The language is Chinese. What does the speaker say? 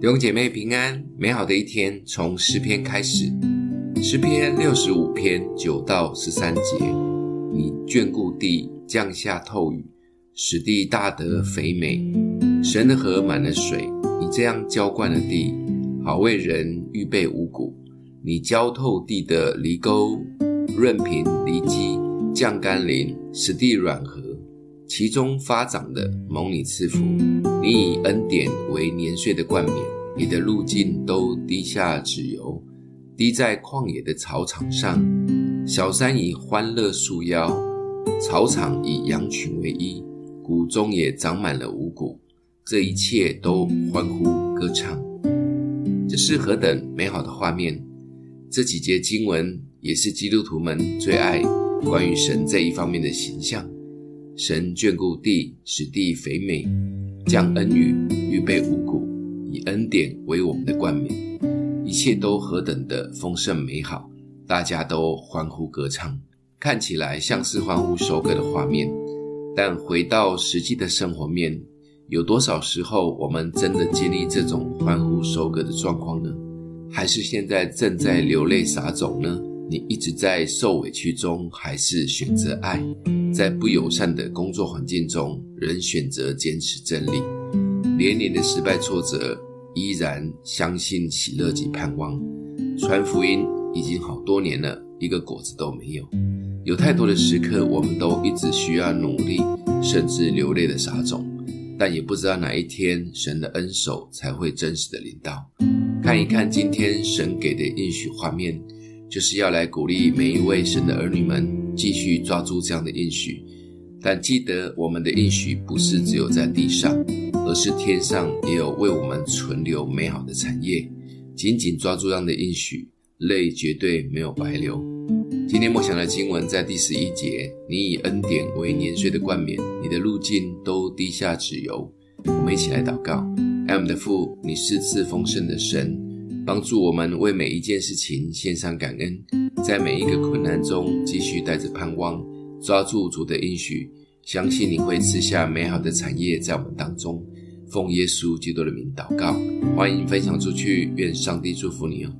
弟兄姐妹平安，美好的一天从诗篇开始。诗篇六十五篇九到十三节：你眷顾地，降下透雨，使地大得肥美。神的河满了水，你这样浇灌了地，好为人预备五谷。你浇透地的犁沟，润平犁基，降甘霖，使地软和。其中发长的，蒙你赐福。你以恩典为年岁的冠冕，你的路径都滴下脂油，滴在旷野的草场上。小山以欢乐束腰，草场以羊群为衣，谷中也长满了五谷。这一切都欢呼歌唱。这是何等美好的画面！这几节经文也是基督徒们最爱关于神这一方面的形象。神眷顾地，使地肥美，降恩雨，预备五谷，以恩典为我们的冠冕，一切都何等的丰盛美好，大家都欢呼歌唱，看起来像是欢呼收割的画面，但回到实际的生活面，有多少时候我们真的经历这种欢呼收割的状况呢？还是现在正在流泪撒种呢？你一直在受委屈中，还是选择爱？在不友善的工作环境中，仍选择坚持真理；连连的失败挫折，依然相信喜乐及盼望。传福音已经好多年了，一个果子都没有。有太多的时刻，我们都一直需要努力，甚至流泪的撒种，但也不知道哪一天神的恩手才会真实的临到。看一看今天神给的应许画面。就是要来鼓励每一位神的儿女们继续抓住这样的应许，但记得我们的应许不是只有在地上，而是天上也有为我们存留美好的产业。紧紧抓住这样的应许，泪绝对没有白流。今天默想的经文在第十一节：你以恩典为年岁的冠冕，你的路径都滴下脂油。我们一起来祷告：爱我们的父，你是赐丰盛的神。帮助我们为每一件事情献上感恩，在每一个困难中继续带着盼望，抓住主的应许，相信你会赐下美好的产业在我们当中。奉耶稣基督的名祷告，欢迎分享出去，愿上帝祝福你哦。